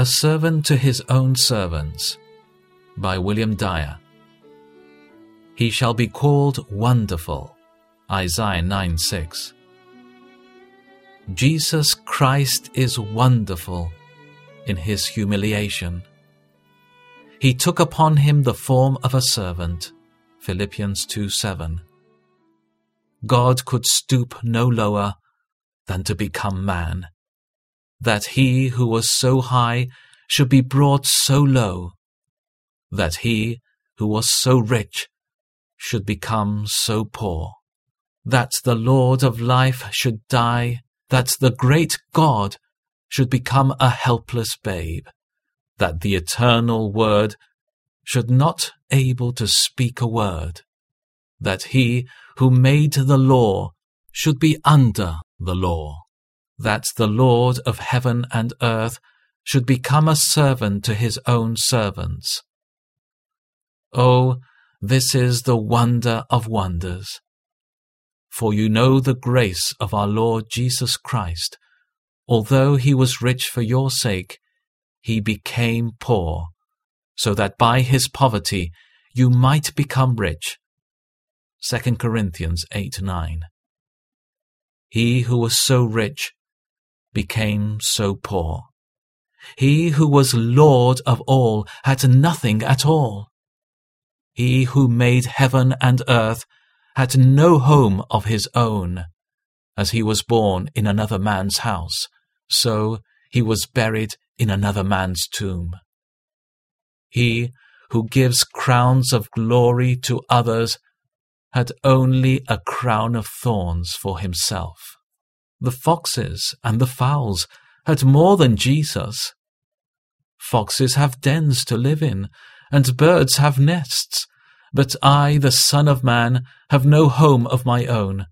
A Servant to His Own Servants by William Dyer. He shall be called Wonderful. Isaiah 9 6. Jesus Christ is wonderful in his humiliation. He took upon him the form of a servant. Philippians 2 7. God could stoop no lower than to become man, that he who was so high should be brought so low, that he who was so rich should become so poor, that the Lord of life should die, that the great God should become a helpless babe, that the eternal Word should not able to speak a word, that he who made the law should be under the law, that the Lord of heaven and earth should become a servant to his own servants. Oh, this is the wonder of wonders. For you know the grace of our Lord Jesus Christ. Although he was rich for your sake, he became poor, so that by his poverty you might become rich. 2 Corinthians 8 9. He who was so rich became so poor. He who was Lord of all had nothing at all. He who made heaven and earth had no home of his own. As he was born in another man's house, so he was buried in another man's tomb. He who gives crowns of glory to others had only a crown of thorns for himself. The foxes and the fowls had more than Jesus. Foxes have dens to live in, and birds have nests, but I, the Son of Man, have no home of my own,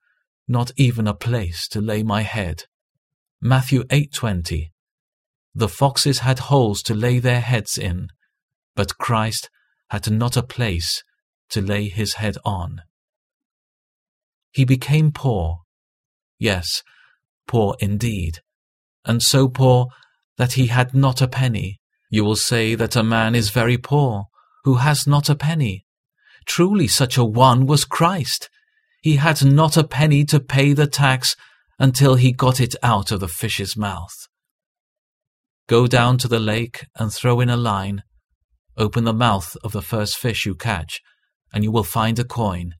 not even a place to lay my head. Matthew 8:20 The foxes had holes to lay their heads in, but Christ had not a place to lay his head on. He became poor, yes, poor indeed, and so poor that he had not a penny. You will say that a man is very poor who has not a penny. Truly, such a one was Christ. He had not a penny to pay the tax until he got it out of the fish's mouth. Go down to the lake and throw in a line, Open the mouth of the first fish you catch, and you will find a coin.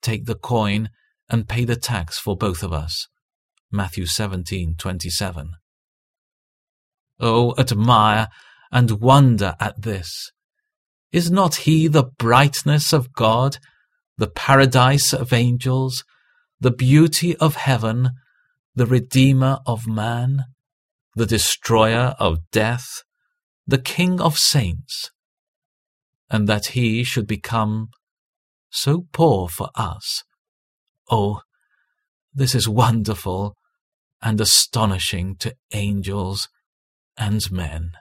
Take the coin and pay the tax for both of us. Matthew 17:27. Oh, admire and wonder at this. Is not he the brightness of God, the paradise of angels, the beauty of heaven, the redeemer of man, the destroyer of death, the king of saints? and that he should become so poor for us. Oh, this is wonderful and astonishing to angels and men.